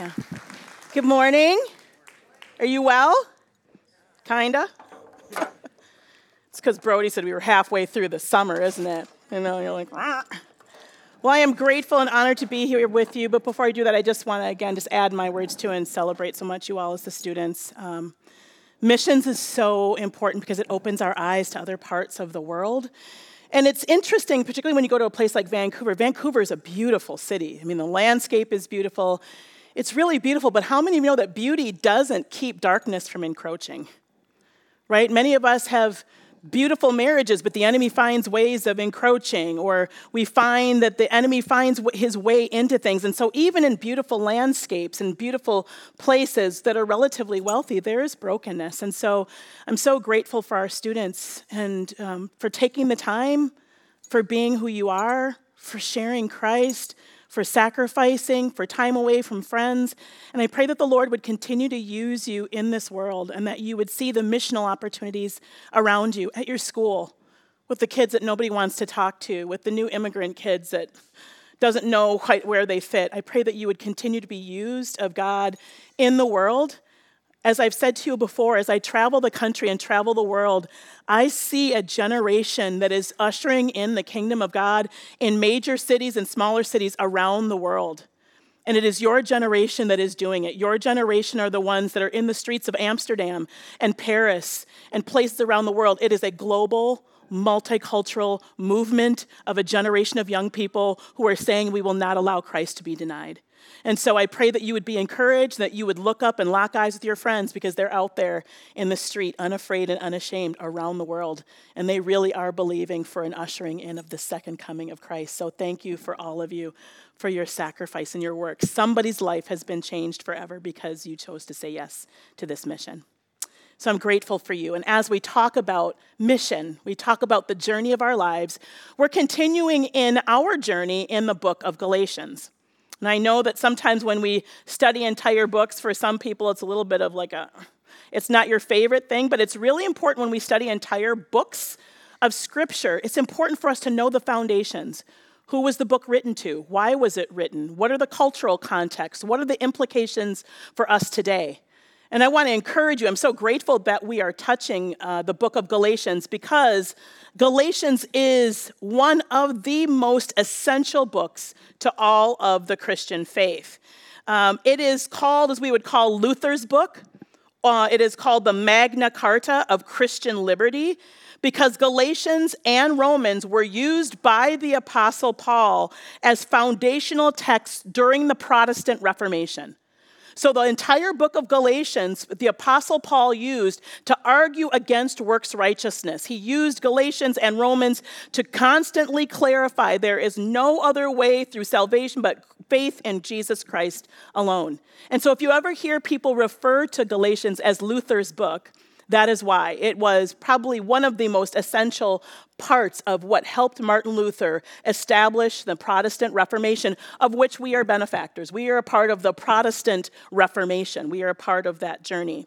Yeah. Good morning. Are you well? Kinda. it's because Brody said we were halfway through the summer, isn't it? You know, you're like. Well, I am grateful and honored to be here with you, but before I do that, I just want to again just add my words to and celebrate so much you all as the students. Um, missions is so important because it opens our eyes to other parts of the world. And it's interesting, particularly when you go to a place like Vancouver. Vancouver is a beautiful city. I mean, the landscape is beautiful. It's really beautiful, but how many of you know that beauty doesn't keep darkness from encroaching? Right? Many of us have beautiful marriages, but the enemy finds ways of encroaching, or we find that the enemy finds his way into things. And so, even in beautiful landscapes and beautiful places that are relatively wealthy, there is brokenness. And so, I'm so grateful for our students and um, for taking the time, for being who you are, for sharing Christ for sacrificing, for time away from friends. And I pray that the Lord would continue to use you in this world and that you would see the missional opportunities around you at your school, with the kids that nobody wants to talk to, with the new immigrant kids that doesn't know quite where they fit. I pray that you would continue to be used of God in the world as I've said to you before, as I travel the country and travel the world, I see a generation that is ushering in the kingdom of God in major cities and smaller cities around the world. And it is your generation that is doing it. Your generation are the ones that are in the streets of Amsterdam and Paris and places around the world. It is a global, multicultural movement of a generation of young people who are saying we will not allow Christ to be denied. And so I pray that you would be encouraged, that you would look up and lock eyes with your friends because they're out there in the street, unafraid and unashamed around the world. And they really are believing for an ushering in of the second coming of Christ. So thank you for all of you for your sacrifice and your work. Somebody's life has been changed forever because you chose to say yes to this mission. So I'm grateful for you. And as we talk about mission, we talk about the journey of our lives, we're continuing in our journey in the book of Galatians. And I know that sometimes when we study entire books, for some people, it's a little bit of like a, it's not your favorite thing, but it's really important when we study entire books of Scripture. It's important for us to know the foundations. Who was the book written to? Why was it written? What are the cultural contexts? What are the implications for us today? And I want to encourage you, I'm so grateful that we are touching uh, the book of Galatians because Galatians is one of the most essential books to all of the Christian faith. Um, it is called, as we would call Luther's book, uh, it is called the Magna Carta of Christian Liberty because Galatians and Romans were used by the Apostle Paul as foundational texts during the Protestant Reformation. So, the entire book of Galatians, the Apostle Paul used to argue against works righteousness. He used Galatians and Romans to constantly clarify there is no other way through salvation but faith in Jesus Christ alone. And so, if you ever hear people refer to Galatians as Luther's book, that is why. It was probably one of the most essential parts of what helped Martin Luther establish the Protestant Reformation, of which we are benefactors. We are a part of the Protestant Reformation, we are a part of that journey.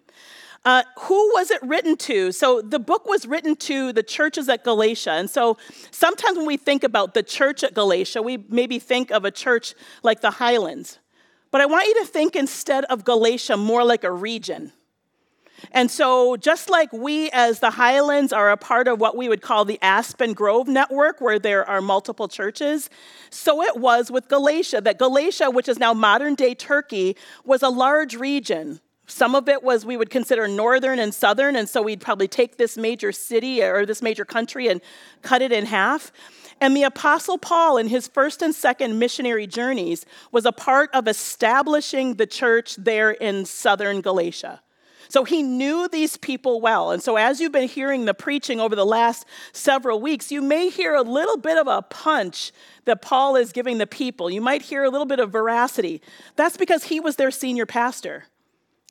Uh, who was it written to? So the book was written to the churches at Galatia. And so sometimes when we think about the church at Galatia, we maybe think of a church like the Highlands. But I want you to think instead of Galatia more like a region. And so, just like we as the Highlands are a part of what we would call the Aspen Grove Network, where there are multiple churches, so it was with Galatia, that Galatia, which is now modern day Turkey, was a large region. Some of it was we would consider northern and southern, and so we'd probably take this major city or this major country and cut it in half. And the Apostle Paul, in his first and second missionary journeys, was a part of establishing the church there in southern Galatia. So he knew these people well. And so, as you've been hearing the preaching over the last several weeks, you may hear a little bit of a punch that Paul is giving the people. You might hear a little bit of veracity. That's because he was their senior pastor.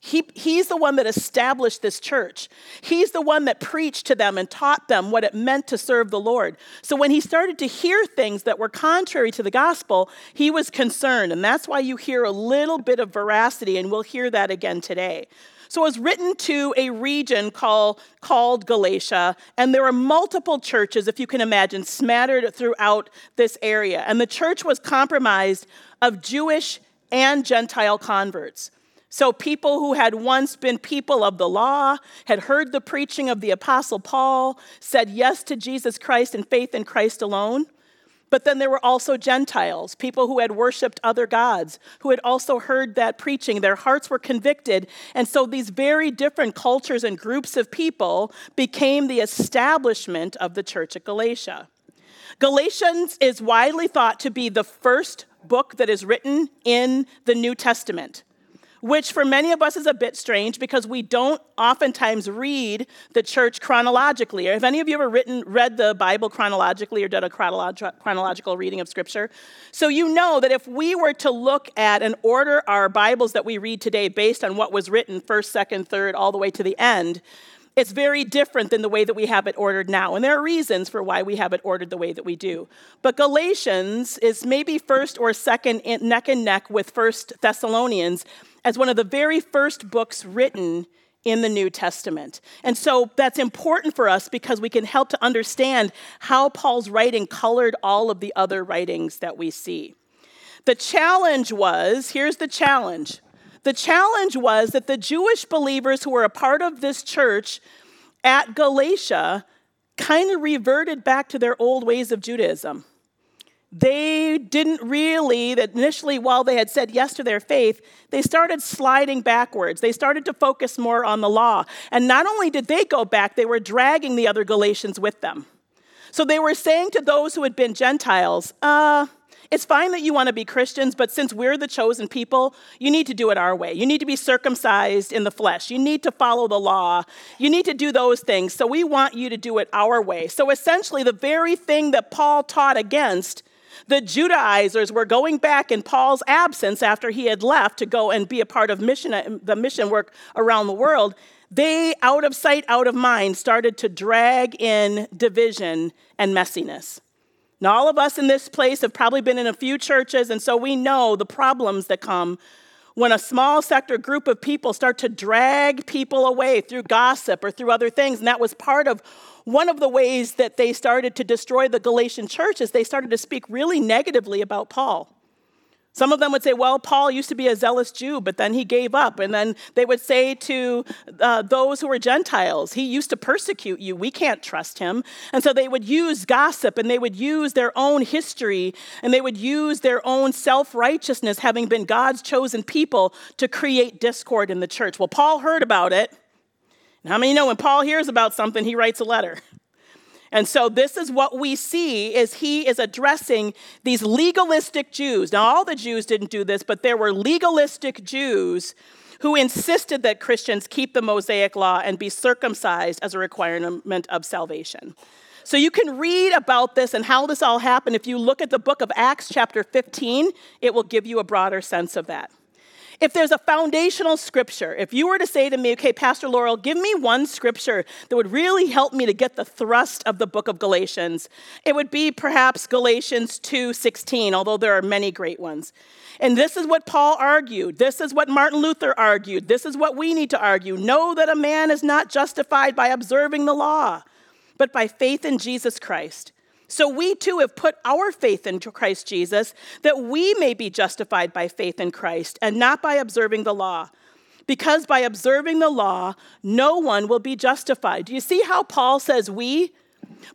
He, he's the one that established this church. He's the one that preached to them and taught them what it meant to serve the Lord. So when he started to hear things that were contrary to the gospel, he was concerned. And that's why you hear a little bit of veracity, and we'll hear that again today. So it was written to a region called, called Galatia, and there were multiple churches, if you can imagine, smattered throughout this area. And the church was compromised of Jewish and Gentile converts. So, people who had once been people of the law, had heard the preaching of the Apostle Paul, said yes to Jesus Christ and faith in Christ alone. But then there were also Gentiles, people who had worshiped other gods, who had also heard that preaching. Their hearts were convicted. And so these very different cultures and groups of people became the establishment of the church at Galatia. Galatians is widely thought to be the first book that is written in the New Testament which for many of us is a bit strange because we don't oftentimes read the church chronologically. Or Have any of you ever written, read the Bible chronologically or done a chronolog- chronological reading of Scripture? So you know that if we were to look at and order our Bibles that we read today based on what was written first, second, third, all the way to the end, it's very different than the way that we have it ordered now. And there are reasons for why we have it ordered the way that we do. But Galatians is maybe first or second neck and neck with First Thessalonians as one of the very first books written in the New Testament. And so that's important for us because we can help to understand how Paul's writing colored all of the other writings that we see. The challenge was here's the challenge the challenge was that the Jewish believers who were a part of this church at Galatia kind of reverted back to their old ways of Judaism. They didn't really, that initially, while they had said yes to their faith, they started sliding backwards. They started to focus more on the law. And not only did they go back, they were dragging the other Galatians with them. So they were saying to those who had been Gentiles, uh, it's fine that you want to be Christians, but since we're the chosen people, you need to do it our way. You need to be circumcised in the flesh. You need to follow the law. You need to do those things. So we want you to do it our way. So essentially, the very thing that Paul taught against, the Judaizers were going back in Paul's absence after he had left to go and be a part of mission, the mission work around the world. They, out of sight, out of mind, started to drag in division and messiness. Now, all of us in this place have probably been in a few churches, and so we know the problems that come when a small sector group of people start to drag people away through gossip or through other things. And that was part of one of the ways that they started to destroy the Galatian church is They started to speak really negatively about Paul. Some of them would say, well, Paul used to be a zealous Jew, but then he gave up. And then they would say to uh, those who were Gentiles, he used to persecute you. We can't trust him. And so they would use gossip and they would use their own history and they would use their own self righteousness, having been God's chosen people, to create discord in the church. Well, Paul heard about it. And how many know when Paul hears about something, he writes a letter? And so this is what we see is he is addressing these legalistic Jews. Now all the Jews didn't do this, but there were legalistic Jews who insisted that Christians keep the Mosaic law and be circumcised as a requirement of salvation. So you can read about this and how this all happened. If you look at the book of Acts, chapter 15, it will give you a broader sense of that. If there's a foundational scripture, if you were to say to me, okay, Pastor Laurel, give me one scripture that would really help me to get the thrust of the book of Galatians, it would be perhaps Galatians 2:16, although there are many great ones. And this is what Paul argued. This is what Martin Luther argued. This is what we need to argue. Know that a man is not justified by observing the law, but by faith in Jesus Christ. So we too have put our faith in Christ Jesus that we may be justified by faith in Christ and not by observing the law. Because by observing the law, no one will be justified. Do you see how Paul says we?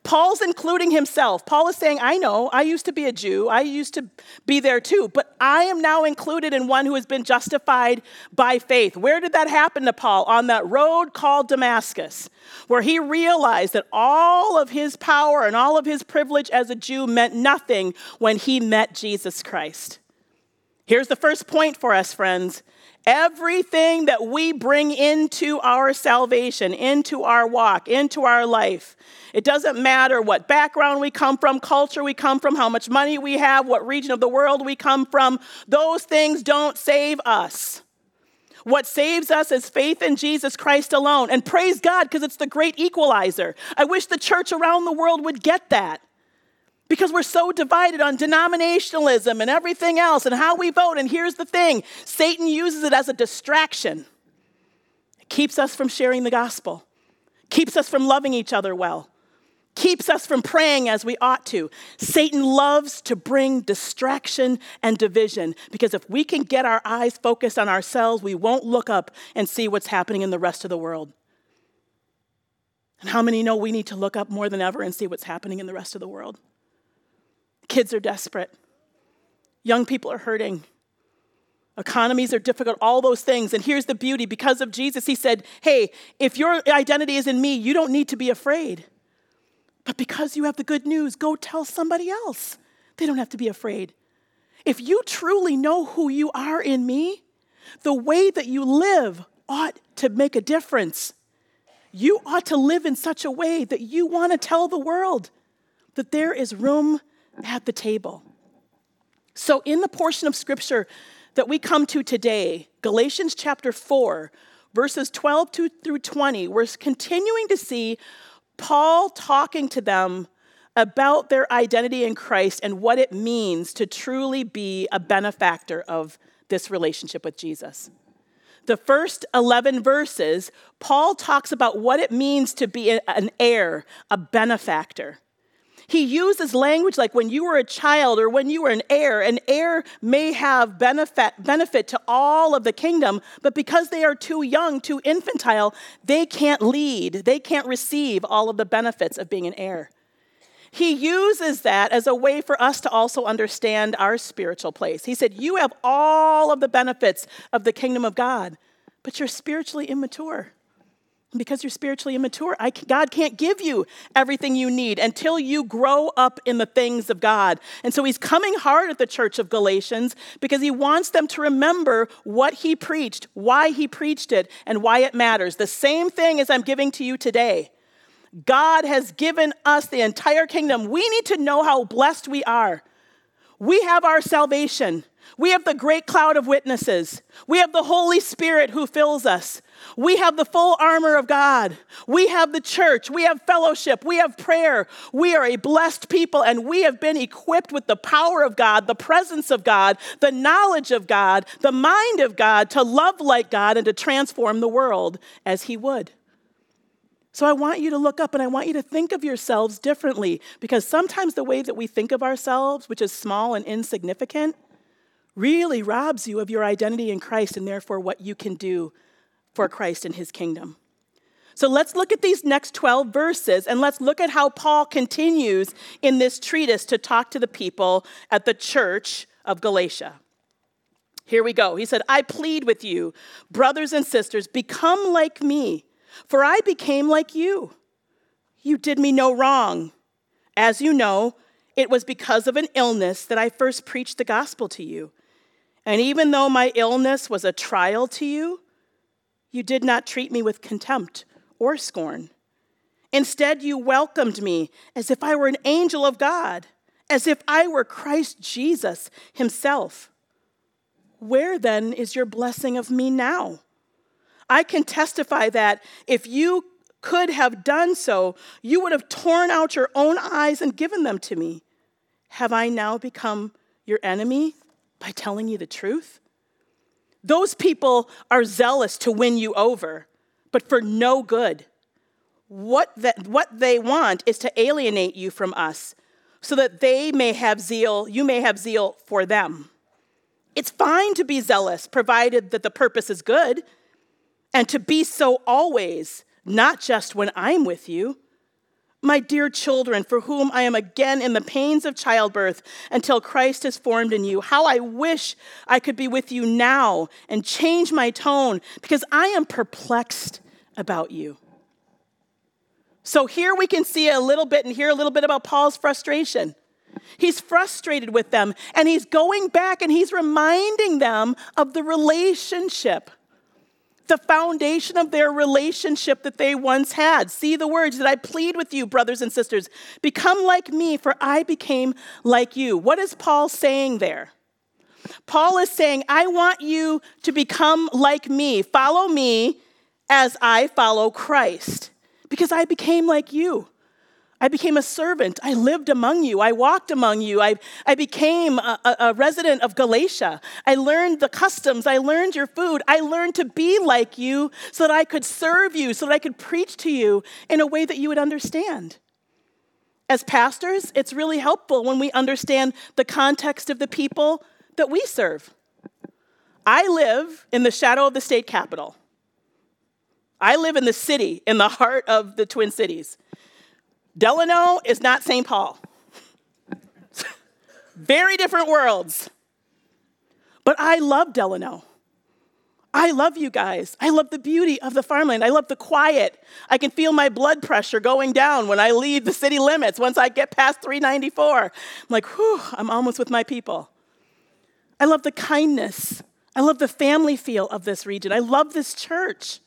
Paul's including himself. Paul is saying, I know, I used to be a Jew, I used to be there too, but I am now included in one who has been justified by faith. Where did that happen to Paul? On that road called Damascus, where he realized that all of his power and all of his privilege as a Jew meant nothing when he met Jesus Christ. Here's the first point for us, friends. Everything that we bring into our salvation, into our walk, into our life, it doesn't matter what background we come from, culture we come from, how much money we have, what region of the world we come from. Those things don't save us. What saves us is faith in Jesus Christ alone. And praise God, because it's the great equalizer. I wish the church around the world would get that. Because we're so divided on denominationalism and everything else and how we vote. And here's the thing Satan uses it as a distraction, it keeps us from sharing the gospel, keeps us from loving each other well keeps us from praying as we ought to. Satan loves to bring distraction and division because if we can get our eyes focused on ourselves, we won't look up and see what's happening in the rest of the world. And how many know we need to look up more than ever and see what's happening in the rest of the world? Kids are desperate. Young people are hurting. Economies are difficult, all those things. And here's the beauty because of Jesus, he said, Hey, if your identity is in me, you don't need to be afraid. But because you have the good news, go tell somebody else. They don't have to be afraid. If you truly know who you are in me, the way that you live ought to make a difference. You ought to live in such a way that you want to tell the world that there is room at the table. So, in the portion of scripture that we come to today, Galatians chapter 4, verses 12 through 20, we're continuing to see Paul talking to them about their identity in Christ and what it means to truly be a benefactor of this relationship with Jesus. The first 11 verses, Paul talks about what it means to be an heir, a benefactor. He uses language like when you were a child or when you were an heir, an heir may have benefit, benefit to all of the kingdom, but because they are too young, too infantile, they can't lead, they can't receive all of the benefits of being an heir. He uses that as a way for us to also understand our spiritual place. He said, You have all of the benefits of the kingdom of God, but you're spiritually immature because you're spiritually immature, I, God can't give you everything you need until you grow up in the things of God. And so he's coming hard at the church of Galatians because he wants them to remember what he preached, why he preached it, and why it matters. The same thing as I'm giving to you today. God has given us the entire kingdom. We need to know how blessed we are. We have our salvation. We have the great cloud of witnesses. We have the Holy Spirit who fills us. We have the full armor of God. We have the church. We have fellowship. We have prayer. We are a blessed people, and we have been equipped with the power of God, the presence of God, the knowledge of God, the mind of God to love like God and to transform the world as He would. So I want you to look up and I want you to think of yourselves differently because sometimes the way that we think of ourselves, which is small and insignificant, really robs you of your identity in Christ and therefore what you can do for Christ and his kingdom. So let's look at these next 12 verses and let's look at how Paul continues in this treatise to talk to the people at the church of Galatia. Here we go. He said, I plead with you, brothers and sisters, become like me, for I became like you. You did me no wrong. As you know, it was because of an illness that I first preached the gospel to you. And even though my illness was a trial to you, you did not treat me with contempt or scorn. Instead, you welcomed me as if I were an angel of God, as if I were Christ Jesus himself. Where then is your blessing of me now? I can testify that if you could have done so, you would have torn out your own eyes and given them to me. Have I now become your enemy by telling you the truth? Those people are zealous to win you over, but for no good. What, that, what they want is to alienate you from us so that they may have zeal, you may have zeal for them. It's fine to be zealous, provided that the purpose is good, and to be so always, not just when I'm with you. My dear children, for whom I am again in the pains of childbirth until Christ is formed in you, how I wish I could be with you now and change my tone because I am perplexed about you. So here we can see a little bit and hear a little bit about Paul's frustration. He's frustrated with them and he's going back and he's reminding them of the relationship the foundation of their relationship that they once had. See the words that I plead with you, brothers and sisters become like me, for I became like you. What is Paul saying there? Paul is saying, I want you to become like me. Follow me as I follow Christ, because I became like you. I became a servant. I lived among you. I walked among you. I, I became a, a, resident of Galatia. I learned the customs. I learned your food. I learned to be like you so that I could serve you, so that I could preach to you in a way that you would understand. As pastors, it's really helpful when we understand the context of the people that we serve. I live in the shadow of the state capitol. I live in the city, in the heart of the Twin Cities. Delano is not St. Paul. Very different worlds. But I love Delano. I love you guys. I love the beauty of the farmland. I love the quiet. I can feel my blood pressure going down when I leave the city limits. Once I get past 394, I'm like, whew, I'm almost with my people. I love the kindness. I love the family feel of this region. I love this church.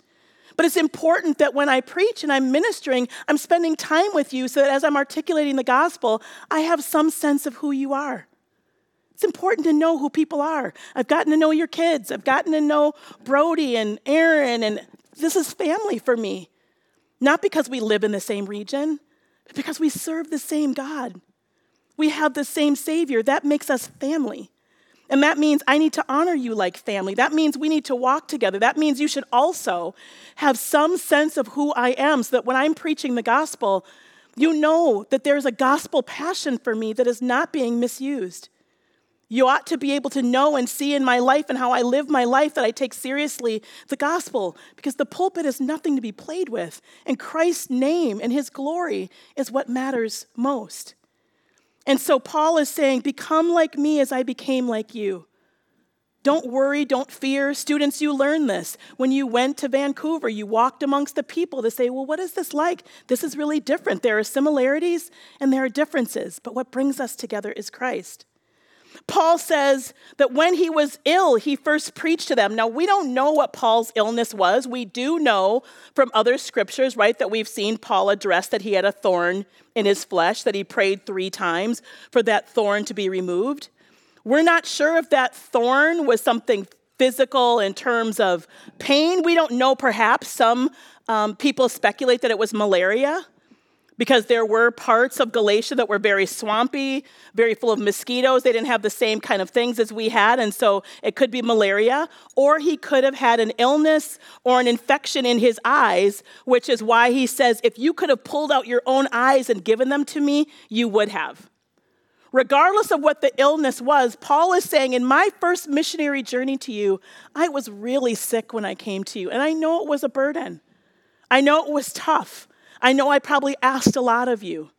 But it's important that when I preach and I'm ministering, I'm spending time with you so that as I'm articulating the gospel, I have some sense of who you are. It's important to know who people are. I've gotten to know your kids. I've gotten to know Brody and Aaron, and this is family for me. Not because we live in the same region, but because we serve the same God. We have the same Savior. That makes us family. And that means I need to honor you like family. That means we need to walk together. That means you should also have some sense of who I am so that when I'm preaching the gospel, you know that there's a gospel passion for me that is not being misused. You ought to be able to know and see in my life and how I live my life that I take seriously the gospel because the pulpit is nothing to be played with. And Christ's name and his glory is what matters most. And so Paul is saying, Become like me as I became like you. Don't worry, don't fear. Students, you learned this. When you went to Vancouver, you walked amongst the people to say, Well, what is this like? This is really different. There are similarities and there are differences, but what brings us together is Christ. Paul says that when he was ill, he first preached to them. Now, we don't know what Paul's illness was. We do know from other scriptures, right, that we've seen Paul address that he had a thorn in his flesh, that he prayed three times for that thorn to be removed. We're not sure if that thorn was something physical in terms of pain. We don't know, perhaps. Some um, people speculate that it was malaria because there were parts of Galatia that were very swampy, very full of mosquitoes. They didn't have the same kind of things as we had, and so it could be malaria. Or he could have had an illness or an infection in his eyes, which is why he says, If you could have pulled out your own eyes and given them to me, you would have. Regardless of what the illness was, Paul is saying, In my first missionary journey to you, I was really sick when I came to you, and I know it was a burden. I know it was tough. I know I probably asked a lot of you.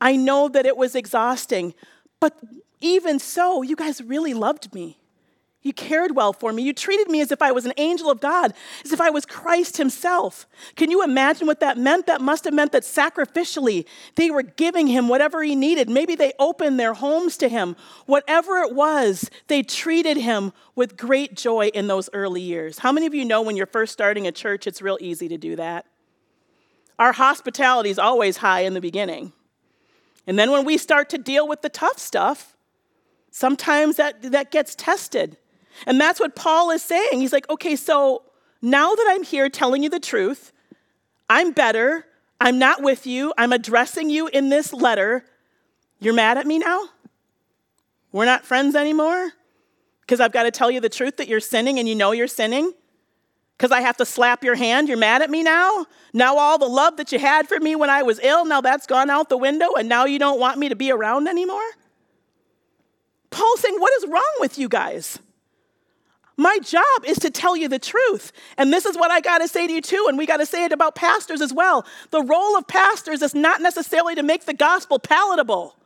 I know that it was exhausting, but even so, you guys really loved me. You cared well for me. You treated me as if I was an angel of God, as if I was Christ Himself. Can you imagine what that meant? That must have meant that sacrificially they were giving Him whatever He needed. Maybe they opened their homes to Him. Whatever it was, they treated Him with great joy in those early years. How many of you know when you're first starting a church, it's real easy to do that? Our hospitality is always high in the beginning. And then when we start to deal with the tough stuff, sometimes that, that gets tested. And that's what Paul is saying. He's like, okay, so now that I'm here telling you the truth, I'm better. I'm not with you. I'm addressing you in this letter. You're mad at me now? We're not friends anymore? Because I've got to tell you the truth that you're sinning and you know you're sinning? Because I have to slap your hand. You're mad at me now? Now, all the love that you had for me when I was ill, now that's gone out the window, and now you don't want me to be around anymore? Paul's saying, What is wrong with you guys? My job is to tell you the truth. And this is what I got to say to you too, and we got to say it about pastors as well. The role of pastors is not necessarily to make the gospel palatable.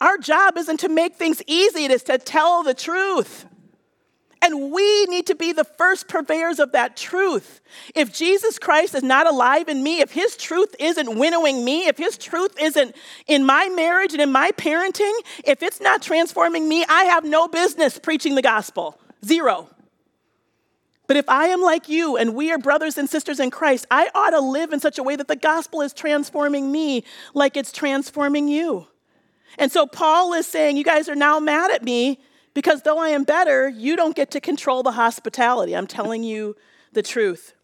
Our job isn't to make things easy, it is to tell the truth. And we need to be the first purveyors of that truth. If Jesus Christ is not alive in me, if his truth isn't winnowing me, if his truth isn't in my marriage and in my parenting, if it's not transforming me, I have no business preaching the gospel. Zero. But if I am like you and we are brothers and sisters in Christ, I ought to live in such a way that the gospel is transforming me like it's transforming you. And so Paul is saying, You guys are now mad at me because though I am better, you don't get to control the hospitality. I'm telling you the truth.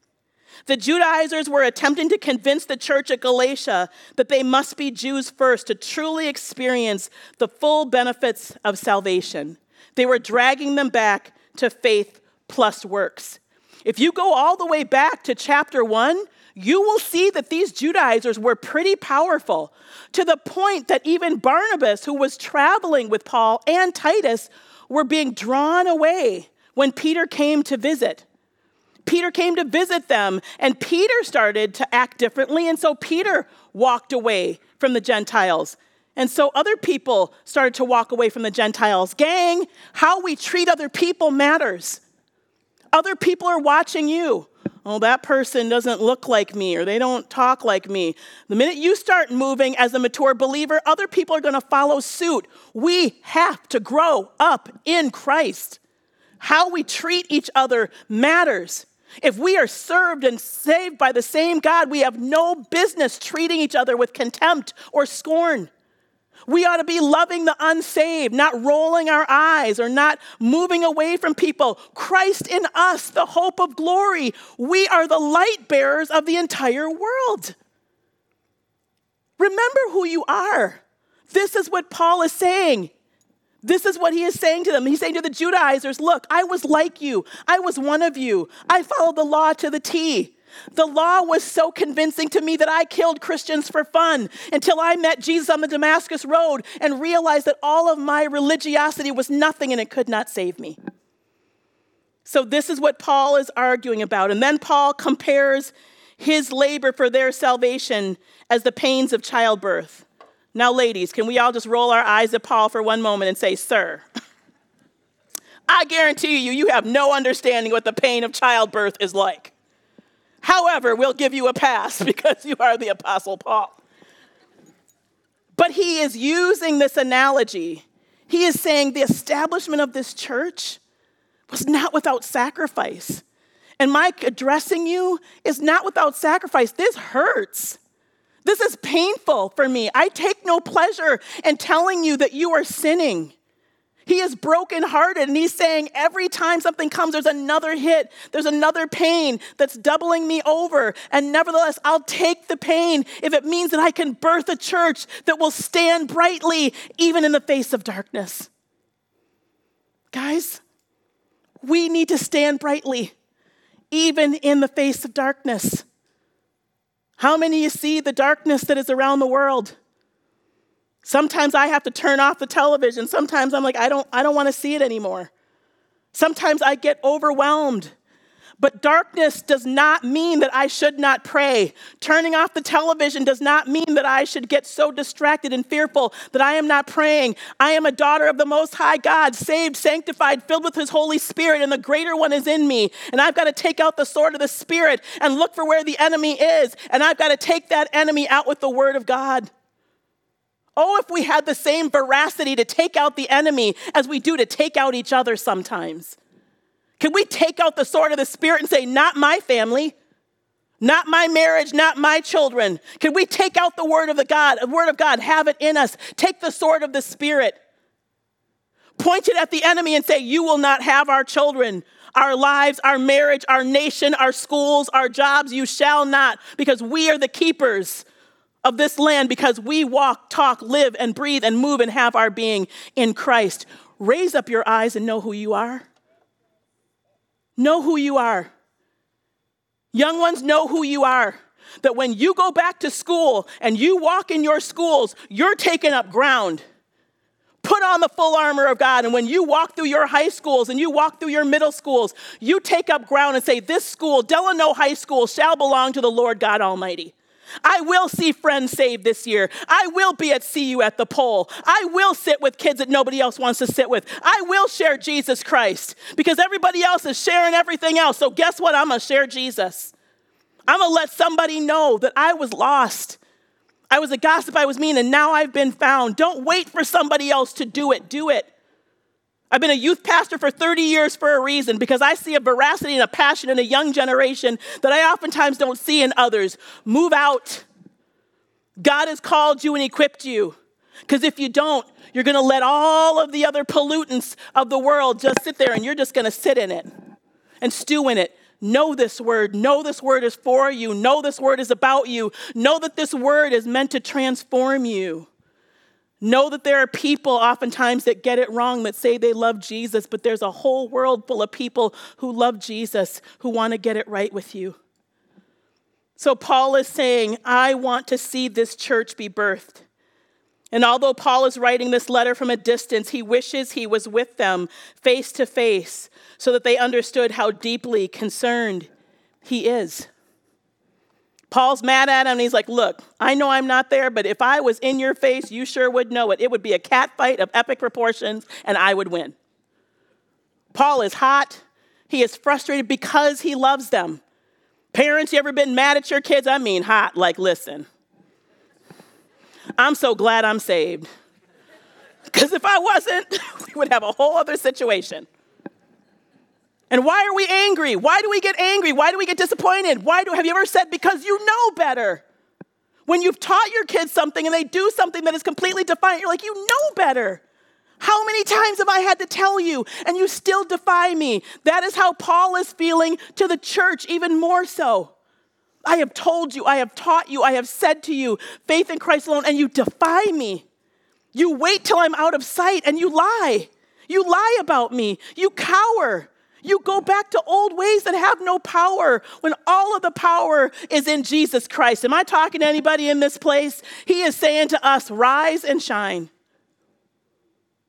The Judaizers were attempting to convince the church at Galatia that they must be Jews first to truly experience the full benefits of salvation. They were dragging them back to faith plus works. If you go all the way back to chapter 1, you will see that these Judaizers were pretty powerful to the point that even Barnabas, who was traveling with Paul and Titus, were being drawn away when Peter came to visit. Peter came to visit them, and Peter started to act differently, and so Peter walked away from the Gentiles. And so other people started to walk away from the Gentiles. Gang, how we treat other people matters. Other people are watching you. Oh, that person doesn't look like me or they don't talk like me. The minute you start moving as a mature believer, other people are going to follow suit. We have to grow up in Christ. How we treat each other matters. If we are served and saved by the same God, we have no business treating each other with contempt or scorn. We ought to be loving the unsaved, not rolling our eyes or not moving away from people. Christ in us, the hope of glory. We are the light bearers of the entire world. Remember who you are. This is what Paul is saying. This is what he is saying to them. He's saying to the Judaizers, Look, I was like you. I was one of you. I followed the law to the T. The law was so convincing to me that I killed Christians for fun until I met Jesus on the Damascus Road and realized that all of my religiosity was nothing and it could not save me. So, this is what Paul is arguing about. And then Paul compares his labor for their salvation as the pains of childbirth. Now, ladies, can we all just roll our eyes at Paul for one moment and say, Sir, I guarantee you, you have no understanding what the pain of childbirth is like. However, we'll give you a pass because you are the Apostle Paul. But he is using this analogy. He is saying the establishment of this church was not without sacrifice. And Mike addressing you is not without sacrifice. This hurts. This is painful for me. I take no pleasure in telling you that you are sinning. He is brokenhearted and he's saying every time something comes, there's another hit, there's another pain that's doubling me over. And nevertheless, I'll take the pain if it means that I can birth a church that will stand brightly even in the face of darkness. Guys, we need to stand brightly even in the face of darkness. How many you see the darkness that is around the world? Sometimes I have to turn off the television. Sometimes I'm like, I don't, I don't want to see it anymore. Sometimes I get overwhelmed. But darkness does not mean that I should not pray. Turning off the television does not mean that I should get so distracted and fearful that I am not praying. I am a daughter of the Most High God, saved, sanctified, filled with His Holy Spirit, and the greater one is in me. And I've got to take out the sword of the Spirit and look for where the enemy is. And I've got to take that enemy out with the Word of God. Oh, if we had the same veracity to take out the enemy as we do to take out each other sometimes. Can we take out the sword of the Spirit and say, Not my family, not my marriage, not my children? Can we take out the word of the God, the word of God, have it in us? Take the sword of the Spirit, point it at the enemy and say, You will not have our children. Our lives, our marriage, our nation, our schools, our jobs, you shall not, because we are the keepers of this land because we walk, talk, live, and breathe and move and have our being in Christ. Raise up your eyes and know who you are. Know who you are. Young ones, know who you are. That when you go back to school and you walk in your schools, you're taking up ground. Put on the full armor of God. And when you walk through your high schools and you walk through your middle schools, you take up ground and say, This school, Delano High School, shall belong to the Lord God Almighty. I will see friends saved this year. I will be at See You at the Pole. I will sit with kids that nobody else wants to sit with. I will share Jesus Christ because everybody else is sharing everything else. So, guess what? I'm going to share Jesus. I'm going to let somebody know that I was lost. I was a gossip, I was mean, and now I've been found. Don't wait for somebody else to do it. Do it. I've been a youth pastor for 30 years for a reason because I see a veracity and a passion in a young generation that I oftentimes don't see in others. Move out. God has called you and equipped you. Because if you don't, you're going to let all of the other pollutants of the world just sit there and you're just going to sit in it and stew in it. Know this word. Know this word is for you. Know this word is about you. Know that this word is meant to transform you. Know that there are people oftentimes that get it wrong that say they love Jesus, but there's a whole world full of people who love Jesus who want to get it right with you. So Paul is saying, I want to see this church be birthed. And although Paul is writing this letter from a distance, he wishes he was with them face to face so that they understood how deeply concerned he is. Paul's mad at him and he's like, Look, I know I'm not there, but if I was in your face, you sure would know it. It would be a cat fight of epic proportions and I would win. Paul is hot. He is frustrated because he loves them. Parents, you ever been mad at your kids? I mean, hot, like, listen. I'm so glad I'm saved. Because if I wasn't, we would have a whole other situation. And why are we angry? Why do we get angry? Why do we get disappointed? Why do have you ever said because you know better? When you've taught your kids something and they do something that is completely defiant, you're like, you know better. How many times have I had to tell you and you still defy me? That is how Paul is feeling to the church, even more so. I have told you, I have taught you, I have said to you, faith in Christ alone, and you defy me. You wait till I'm out of sight and you lie. You lie about me. You cower. You go back to old ways that have no power when all of the power is in Jesus Christ. Am I talking to anybody in this place? He is saying to us, rise and shine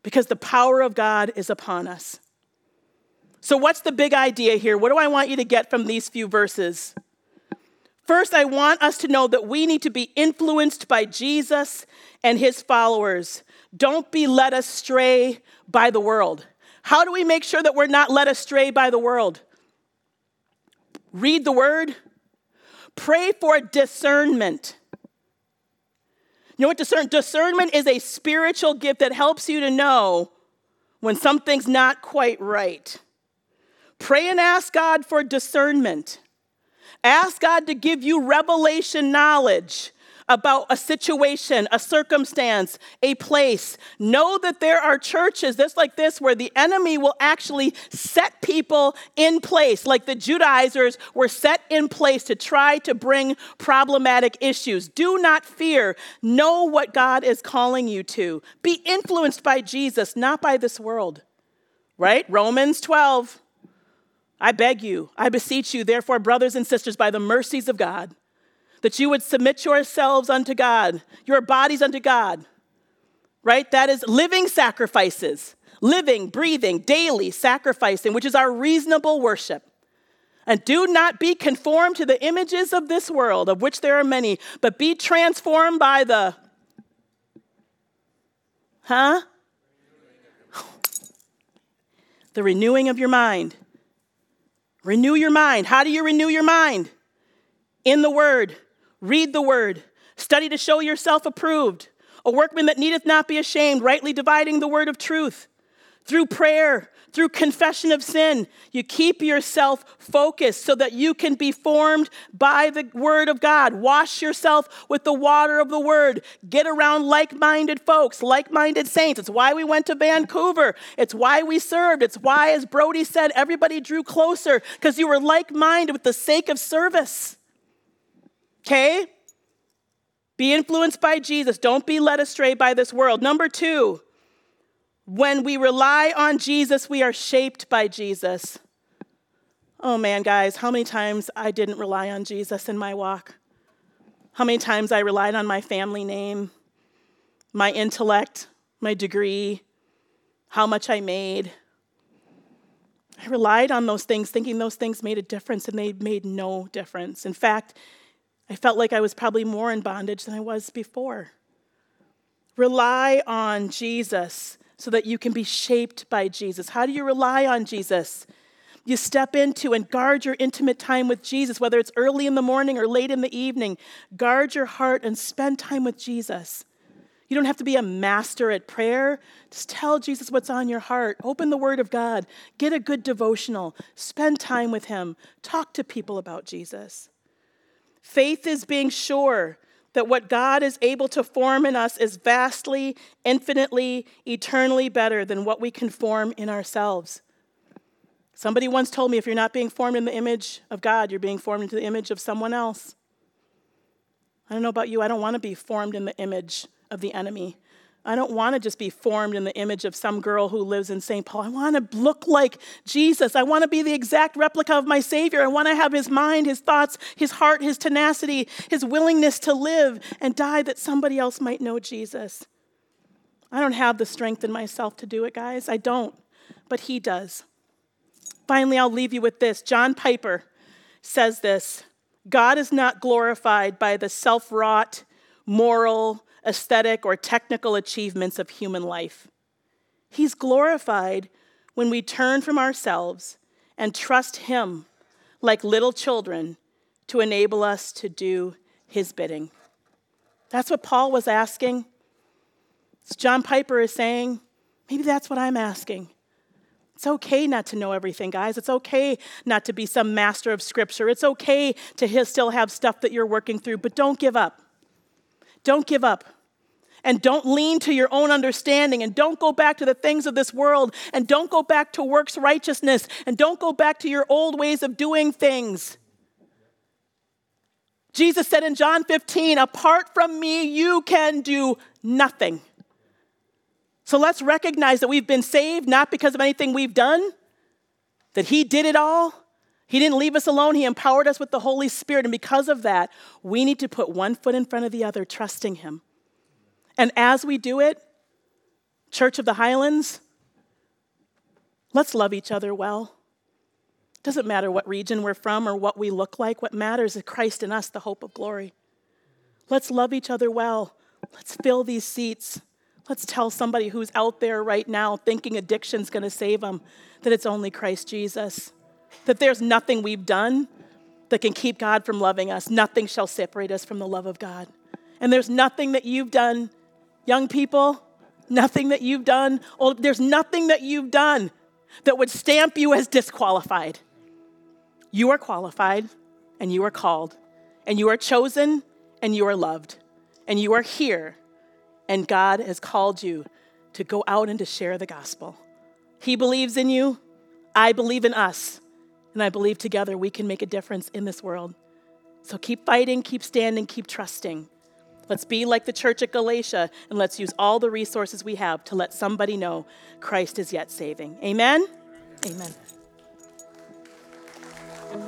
because the power of God is upon us. So, what's the big idea here? What do I want you to get from these few verses? First, I want us to know that we need to be influenced by Jesus and his followers. Don't be led astray by the world. How do we make sure that we're not led astray by the world? Read the word, pray for discernment. You know what discern? Discernment is a spiritual gift that helps you to know when something's not quite right. Pray and ask God for discernment. Ask God to give you revelation knowledge about a situation, a circumstance, a place. Know that there are churches just like this where the enemy will actually set people in place, like the Judaizers were set in place to try to bring problematic issues. Do not fear. Know what God is calling you to. Be influenced by Jesus, not by this world. Right? Romans 12. I beg you, I beseech you, therefore, brothers and sisters, by the mercies of God that you would submit yourselves unto God, your bodies unto God, right? That is living sacrifices, living, breathing, daily sacrificing, which is our reasonable worship. And do not be conformed to the images of this world, of which there are many, but be transformed by the, huh? The renewing of your mind. Renew your mind. How do you renew your mind? In the Word. Read the word, study to show yourself approved, a workman that needeth not be ashamed, rightly dividing the word of truth. Through prayer, through confession of sin, you keep yourself focused so that you can be formed by the word of God. Wash yourself with the water of the word. Get around like minded folks, like minded saints. It's why we went to Vancouver. It's why we served. It's why, as Brody said, everybody drew closer because you were like minded with the sake of service. Okay? Be influenced by Jesus. Don't be led astray by this world. Number two, when we rely on Jesus, we are shaped by Jesus. Oh man, guys, how many times I didn't rely on Jesus in my walk? How many times I relied on my family name, my intellect, my degree, how much I made. I relied on those things thinking those things made a difference, and they made no difference. In fact, I felt like I was probably more in bondage than I was before. Rely on Jesus so that you can be shaped by Jesus. How do you rely on Jesus? You step into and guard your intimate time with Jesus, whether it's early in the morning or late in the evening. Guard your heart and spend time with Jesus. You don't have to be a master at prayer. Just tell Jesus what's on your heart. Open the Word of God. Get a good devotional. Spend time with Him. Talk to people about Jesus. Faith is being sure that what God is able to form in us is vastly, infinitely, eternally better than what we can form in ourselves. Somebody once told me if you're not being formed in the image of God, you're being formed into the image of someone else. I don't know about you, I don't want to be formed in the image of the enemy. I don't want to just be formed in the image of some girl who lives in St. Paul. I want to look like Jesus. I want to be the exact replica of my Savior. I want to have his mind, his thoughts, his heart, his tenacity, his willingness to live and die that somebody else might know Jesus. I don't have the strength in myself to do it, guys. I don't, but he does. Finally, I'll leave you with this. John Piper says this God is not glorified by the self wrought, moral, aesthetic, or technical achievements of human life. He's glorified when we turn from ourselves and trust Him like little children to enable us to do His bidding. That's what Paul was asking. As John Piper is saying, maybe that's what I'm asking. It's okay not to know everything, guys. It's okay not to be some master of scripture. It's okay to still have stuff that you're working through, but don't give up. Don't give up. And don't lean to your own understanding. And don't go back to the things of this world. And don't go back to works righteousness. And don't go back to your old ways of doing things. Jesus said in John 15, Apart from me, you can do nothing. So let's recognize that we've been saved not because of anything we've done, that He did it all. He didn't leave us alone. He empowered us with the Holy Spirit. And because of that, we need to put one foot in front of the other, trusting Him. And as we do it, Church of the Highlands, let's love each other well. Doesn't matter what region we're from or what we look like. What matters is Christ in us, the hope of glory. Let's love each other well. Let's fill these seats. Let's tell somebody who's out there right now thinking addiction's going to save them that it's only Christ Jesus. That there's nothing we've done that can keep God from loving us. Nothing shall separate us from the love of God. And there's nothing that you've done Young people, nothing that you've done, old, there's nothing that you've done that would stamp you as disqualified. You are qualified and you are called and you are chosen and you are loved and you are here and God has called you to go out and to share the gospel. He believes in you, I believe in us, and I believe together we can make a difference in this world. So keep fighting, keep standing, keep trusting. Let's be like the church at Galatia and let's use all the resources we have to let somebody know Christ is yet saving. Amen? Amen.